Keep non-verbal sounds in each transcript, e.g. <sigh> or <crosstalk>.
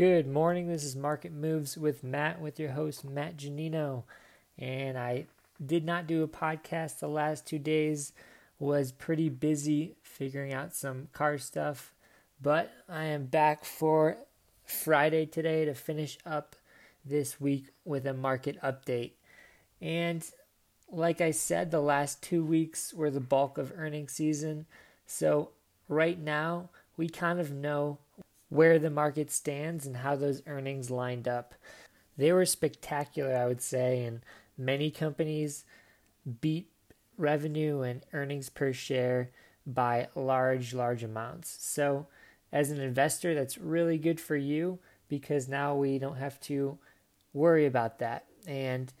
Good morning. This is Market Moves with Matt, with your host, Matt Janino. And I did not do a podcast the last two days, was pretty busy figuring out some car stuff. But I am back for Friday today to finish up this week with a market update. And like I said, the last two weeks were the bulk of earnings season. So right now, we kind of know where the market stands and how those earnings lined up. They were spectacular, I would say, and many companies beat revenue and earnings per share by large, large amounts. So, as an investor, that's really good for you because now we don't have to worry about that. And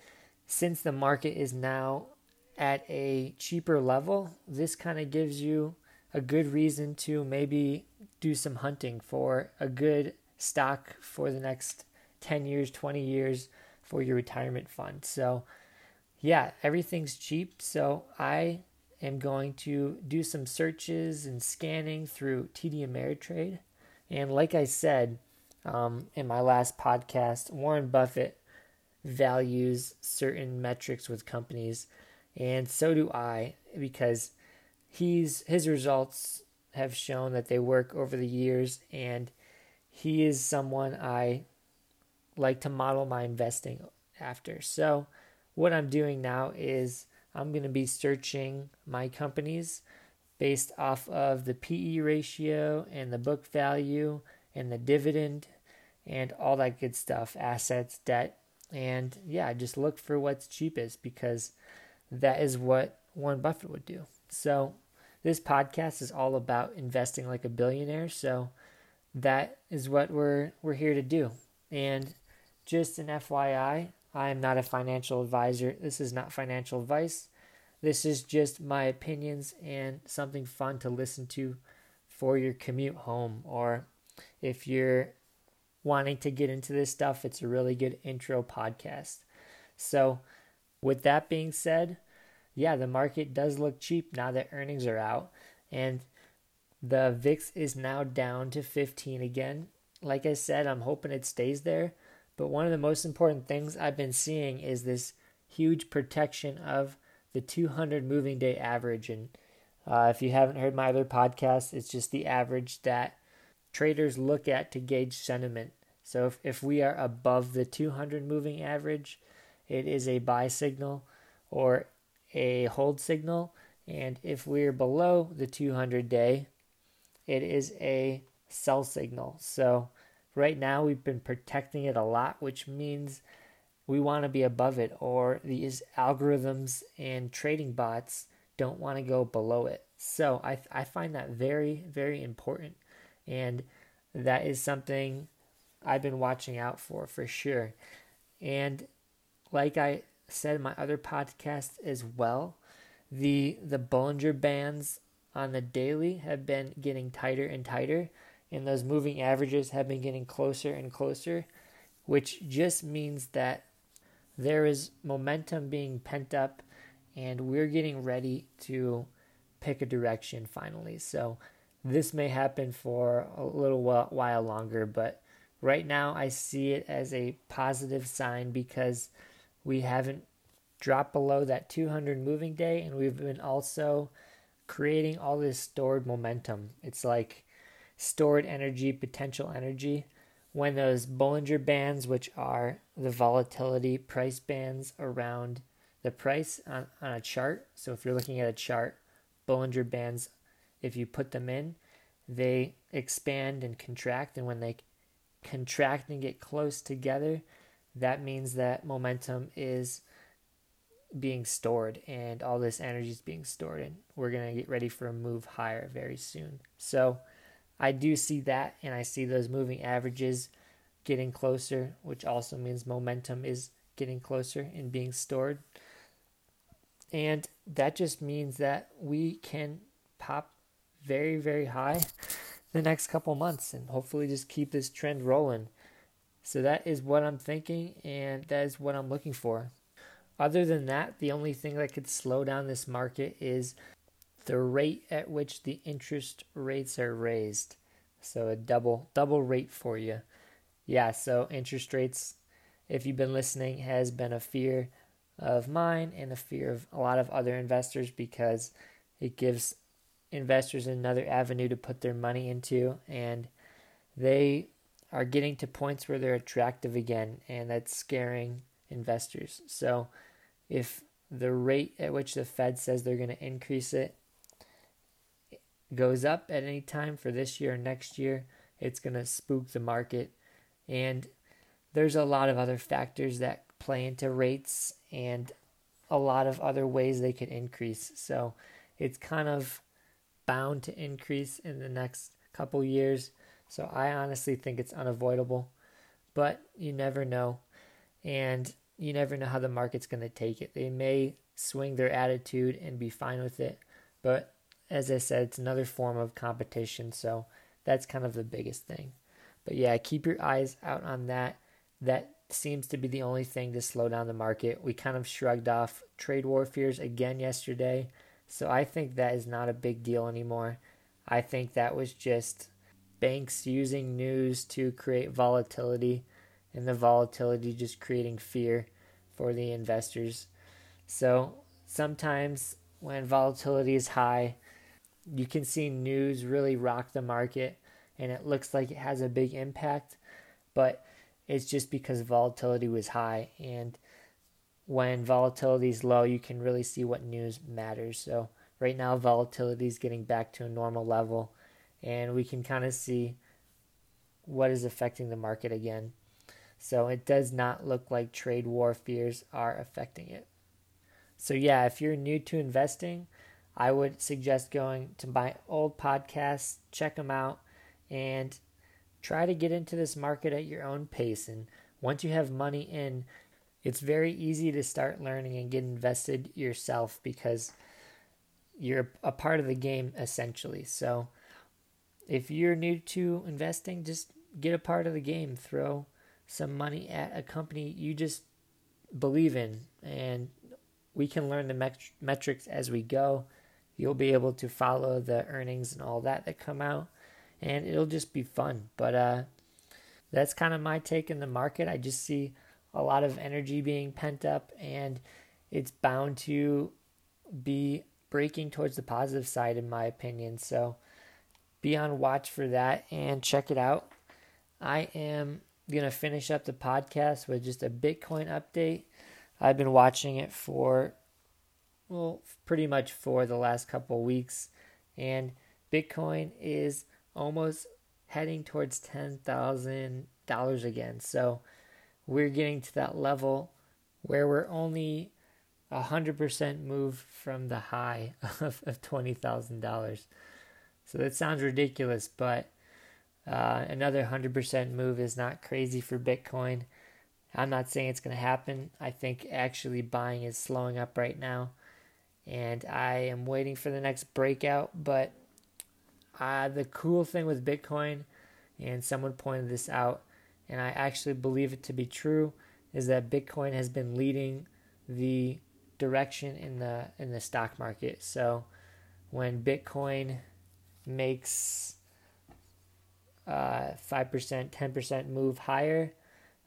since the market is now at a cheaper level, this kind of gives you a good reason to maybe do some hunting for a good stock for the next 10 years, 20 years for your retirement fund. So, yeah, everything's cheap. So, I am going to do some searches and scanning through TD Ameritrade. And like I said um, in my last podcast, Warren Buffett values certain metrics with companies, and so do I because he's his results have shown that they work over the years, and he is someone I like to model my investing after. So, what I'm doing now is I'm going to be searching my companies based off of the PE ratio and the book value and the dividend and all that good stuff, assets, debt, and yeah, just look for what's cheapest because that is what Warren Buffett would do. So, this podcast is all about investing like a billionaire. So that is what we're we're here to do. And just an FYI, I am not a financial advisor. This is not financial advice. This is just my opinions and something fun to listen to for your commute home or if you're wanting to get into this stuff, it's a really good intro podcast. So, with that being said, yeah, the market does look cheap now that earnings are out. And the VIX is now down to 15 again. Like I said, I'm hoping it stays there. But one of the most important things I've been seeing is this huge protection of the 200 moving day average. And uh, if you haven't heard my other podcast, it's just the average that traders look at to gauge sentiment. So if, if we are above the 200 moving average, it is a buy signal, or a hold signal, and if we're below the 200 day, it is a sell signal. So right now we've been protecting it a lot, which means we want to be above it, or these algorithms and trading bots don't want to go below it. So I, I find that very, very important. And that is something I've been watching out for for sure. And like I said my other podcast as well, the the Bollinger Bands on the daily have been getting tighter and tighter, and those moving averages have been getting closer and closer, which just means that there is momentum being pent up, and we're getting ready to pick a direction finally. So this may happen for a little while longer, but right now I see it as a positive sign because we haven't dropped below that 200 moving day, and we've been also creating all this stored momentum. It's like stored energy, potential energy. When those Bollinger Bands, which are the volatility price bands around the price on, on a chart, so if you're looking at a chart, Bollinger Bands, if you put them in, they expand and contract, and when they contract and get close together, that means that momentum is being stored and all this energy is being stored and we're going to get ready for a move higher very soon. So I do see that and I see those moving averages getting closer, which also means momentum is getting closer and being stored. And that just means that we can pop very, very high the next couple months and hopefully just keep this trend rolling. So that is what I'm thinking and that is what I'm looking for. Other than that, the only thing that could slow down this market is the rate at which the interest rates are raised. So a double double rate for you. yeah, so interest rates, if you've been listening, has been a fear of mine and a fear of a lot of other investors because it gives investors another avenue to put their money into and they are getting to points where they're attractive again and that's scaring investors. So if the rate at which the Fed says they're going to increase it goes up at any time for this year or next year, it's going to spook the market. And there's a lot of other factors that play into rates and a lot of other ways they could increase. So it's kind of bound to increase in the next couple years. So I honestly think it's unavoidable, but you never know. And you never know how the market's going to take it. They may swing their attitude and be fine with it, but as I said, it's another form of competition, so that's kind of the biggest thing. But yeah, keep your eyes out on that. That seems to be the only thing to slow down the market. We kind of shrugged off trade war fears again yesterday, so I think that is not a big deal anymore. I think that was just banks using news to create volatility and the volatility just creating fear for the investors. So sometimes when volatility is high, you can see news really rock the market and it looks like it has a big impact, but it's just because volatility was high. And when volatility is low, you can really see what news matters. So right now, volatility is getting back to a normal level, and we can kind of see what is affecting the market again. So it does not look like trade war fears are affecting it. So, yeah, if you're new to investing, I would suggest going to my old podcasts, check them out, and try to get into this market at your own pace. And once you have money in, it's very easy to start learning and get invested yourself because you're a part of the game essentially. So, if you're new to investing, just get a part of the game. Throw some money at a company you just believe in, and we can learn the met- metrics as we go. You'll be able to follow the earnings and all that that come out, and it'll just be fun. But uh, that's kind of my take in the market. I just see a lot of energy being pent up, and it's bound to be breaking towards the positive side, in my opinion. So be on watch for that and check it out. I am going to finish up the podcast with just a Bitcoin update. I've been watching it for, well, pretty much for the last couple weeks, and Bitcoin is almost heading towards $10,000 again. So we're getting to that level where we're only a 100% move from the high <laughs> of, of $20,000. So that sounds ridiculous, but uh, another 100% move is not crazy for Bitcoin. I'm not saying it's going to happen. I think actually buying is slowing up right now. And I am waiting for the next breakout. But uh, the cool thing with Bitcoin, and someone pointed this out, and I actually believe it to be true, is that Bitcoin has been leading the direction in the in the stock market. So when Bitcoin makes uh, 5%, 10% move higher,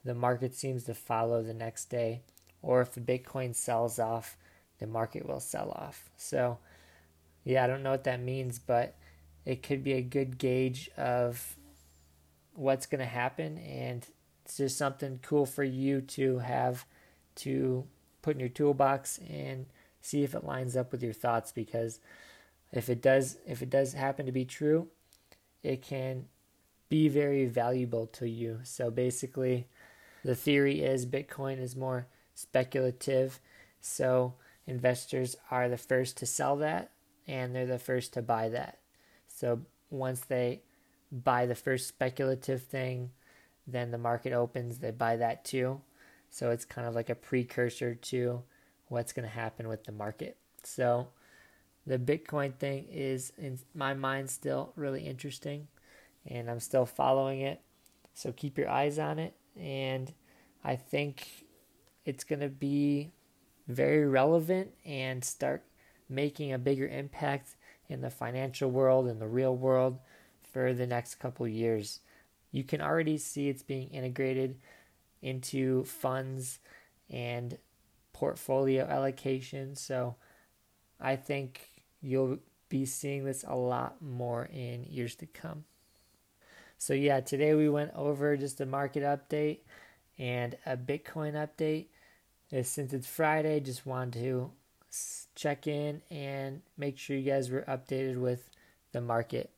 the market seems to follow the next day. Or if the Bitcoin sells off, the market will sell off. So, yeah, I don't know what that means, but it could be a good gauge of what's going to happen. And it's just something cool for you to have to put in your toolbox and see if it lines up with your thoughts because if it does if it does happen to be true it can be very valuable to you. So basically, the theory is Bitcoin is more speculative. So investors are the first to sell that and they're the first to buy that. So once they buy the first speculative thing, then the market opens, they buy that too. So it's kind of like a precursor to what's going to happen with the market. So the Bitcoin thing is, in my mind, still really interesting and I'm still following it. So keep your eyes on it. And I think it's going to be very relevant and start making a bigger impact in the financial world and the real world for the next couple years. you can already see it's being integrated into funds and portfolio allocation. So I think you'll be seeing this a lot more in years to come. So, yeah, today we went over just a market update and a Bitcoin update. Since it's Friday, just wanted to check in and make sure you guys were updated with the market.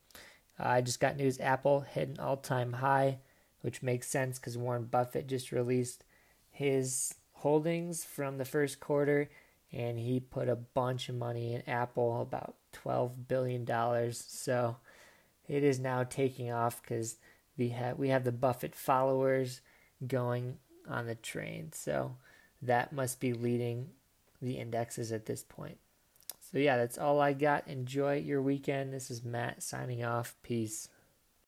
Uh, I just got news Apple hit an all time high, which makes sense because Warren Buffett just released his holdings from the first quarter and he put a bunch of money in Apple, about $12 billion. So it is now taking off because we have, we have the Buffett followers going on the train. So that must be leading the indexes at this point. So, yeah, that's all I got. Enjoy your weekend. This is Matt signing off. Peace.